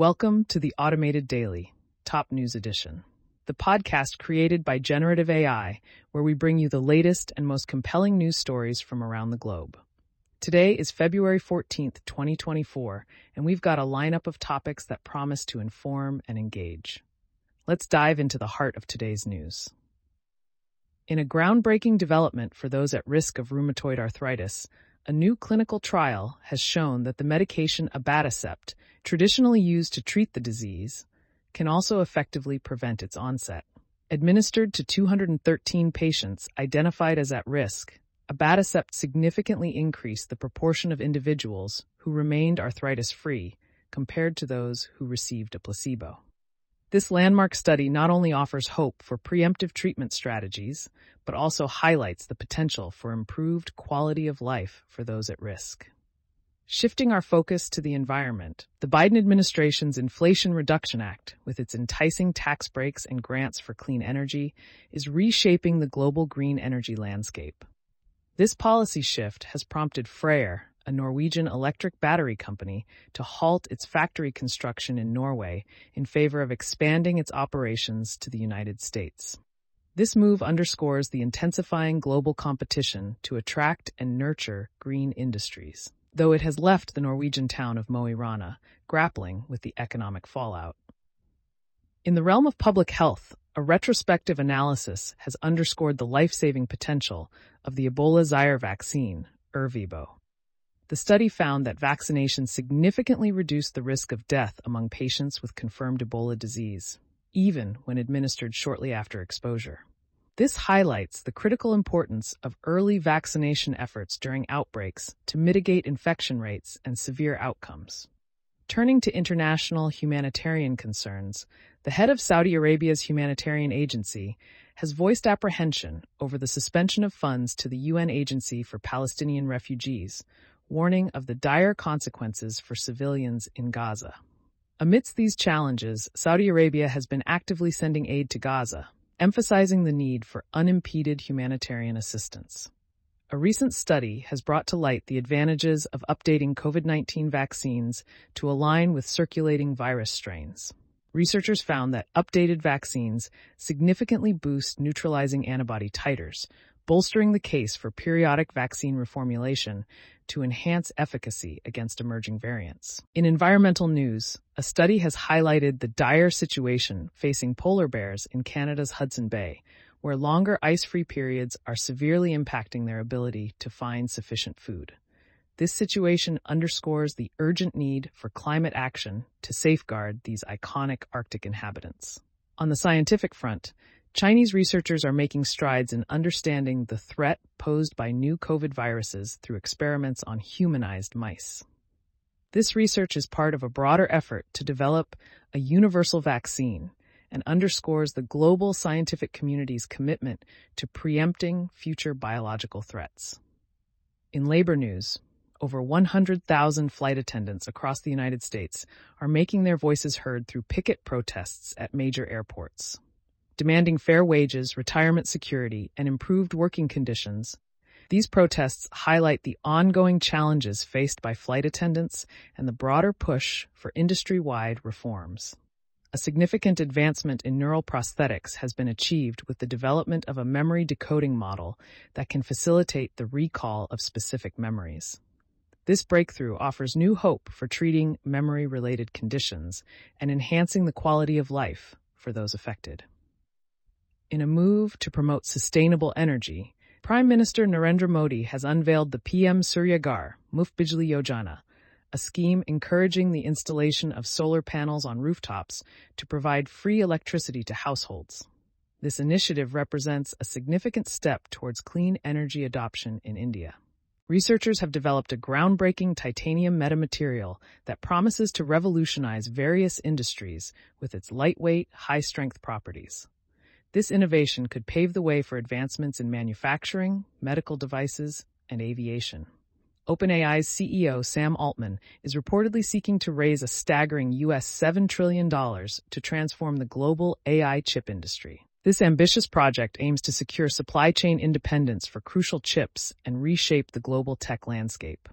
Welcome to the Automated Daily, Top News Edition, the podcast created by Generative AI, where we bring you the latest and most compelling news stories from around the globe. Today is February 14th, 2024, and we've got a lineup of topics that promise to inform and engage. Let's dive into the heart of today's news. In a groundbreaking development for those at risk of rheumatoid arthritis, a new clinical trial has shown that the medication abatacept, traditionally used to treat the disease, can also effectively prevent its onset. Administered to 213 patients identified as at risk, abatacept significantly increased the proportion of individuals who remained arthritis-free compared to those who received a placebo. This landmark study not only offers hope for preemptive treatment strategies, but also highlights the potential for improved quality of life for those at risk. Shifting our focus to the environment, the Biden administration's Inflation Reduction Act, with its enticing tax breaks and grants for clean energy, is reshaping the global green energy landscape. This policy shift has prompted Freyr, a Norwegian electric battery company, to halt its factory construction in Norway in favor of expanding its operations to the United States. This move underscores the intensifying global competition to attract and nurture green industries, though it has left the Norwegian town of Mo i Rana grappling with the economic fallout. In the realm of public health, a retrospective analysis has underscored the life-saving potential of the Ebola Zaire vaccine, Ervebo. The study found that vaccination significantly reduced the risk of death among patients with confirmed Ebola disease, even when administered shortly after exposure. This highlights the critical importance of early vaccination efforts during outbreaks to mitigate infection rates and severe outcomes. Turning to international humanitarian concerns, the head of Saudi Arabia's humanitarian agency has voiced apprehension over the suspension of funds to the UN Agency for Palestinian Refugees, warning of the dire consequences for civilians in Gaza. Amidst these challenges, Saudi Arabia has been actively sending aid to Gaza, emphasizing the need for unimpeded humanitarian assistance. A recent study has brought to light the advantages of updating COVID-19 vaccines to align with circulating virus strains. Researchers found that updated vaccines significantly boost neutralizing antibody titers, bolstering the case for periodic vaccine reformulation to enhance efficacy against emerging variants. In environmental news, a study has highlighted the dire situation facing polar bears in Canada's Hudson Bay, where longer ice-free periods are severely impacting their ability to find sufficient food. This situation underscores the urgent need for climate action to safeguard these iconic Arctic inhabitants. On the scientific front, Chinese researchers are making strides in understanding the threat posed by new COVID viruses through experiments on humanized mice. This research is part of a broader effort to develop a universal vaccine and underscores the global scientific community's commitment to preempting future biological threats. In labor news, over 100,000 flight attendants across the United States are making their voices heard through picket protests at major airports demanding fair wages, retirement security, and improved working conditions. These protests highlight the ongoing challenges faced by flight attendants and the broader push for industry-wide reforms. A significant advancement in neural prosthetics has been achieved with the development of a memory decoding model that can facilitate the recall of specific memories. This breakthrough offers new hope for treating memory-related conditions and enhancing the quality of life for those affected. In a move to promote sustainable energy, Prime Minister Narendra Modi has unveiled the PM Surya Ghar Muft Bijli Yojana, a scheme encouraging the installation of solar panels on rooftops to provide free electricity to households. This initiative represents a significant step towards clean energy adoption in India. Researchers have developed a groundbreaking titanium metamaterial that promises to revolutionize various industries with its lightweight, high-strength properties. This innovation could pave the way for advancements in manufacturing, medical devices, and aviation. OpenAI's CEO Sam Altman is reportedly seeking to raise a staggering US $7 trillion to transform the global AI chip industry. This ambitious project aims to secure supply chain independence for crucial chips and reshape the global tech landscape.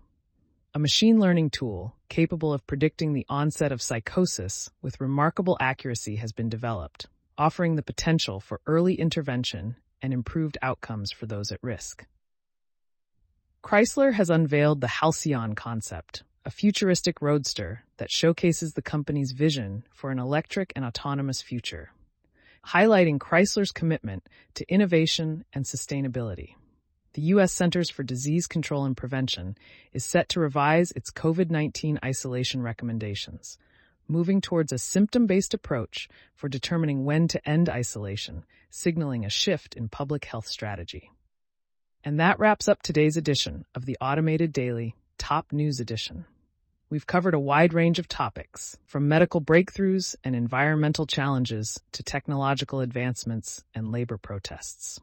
a machine learning tool capable of predicting the onset of psychosis with remarkable accuracy has been developed, offering the potential for early intervention and improved outcomes for those at risk. Chrysler has unveiled the Halcyon concept, a futuristic roadster that showcases the company's vision for an electric and autonomous future, highlighting Chrysler's commitment to innovation and sustainability. The U.S. Centers for Disease Control and Prevention is set to revise its COVID 19 isolation recommendations, moving towards a symptom based approach for determining when to end isolation, signaling a shift in public health strategy. And that wraps up today's edition of the Automated Daily Top News Edition. We've covered a wide range of topics, from medical breakthroughs and environmental challenges to technological advancements and labor protests.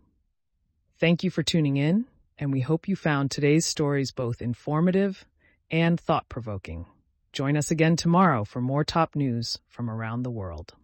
Thank you for tuning in, and we hope you found today's stories both informative and thought provoking. Join us again tomorrow for more top news from around the world.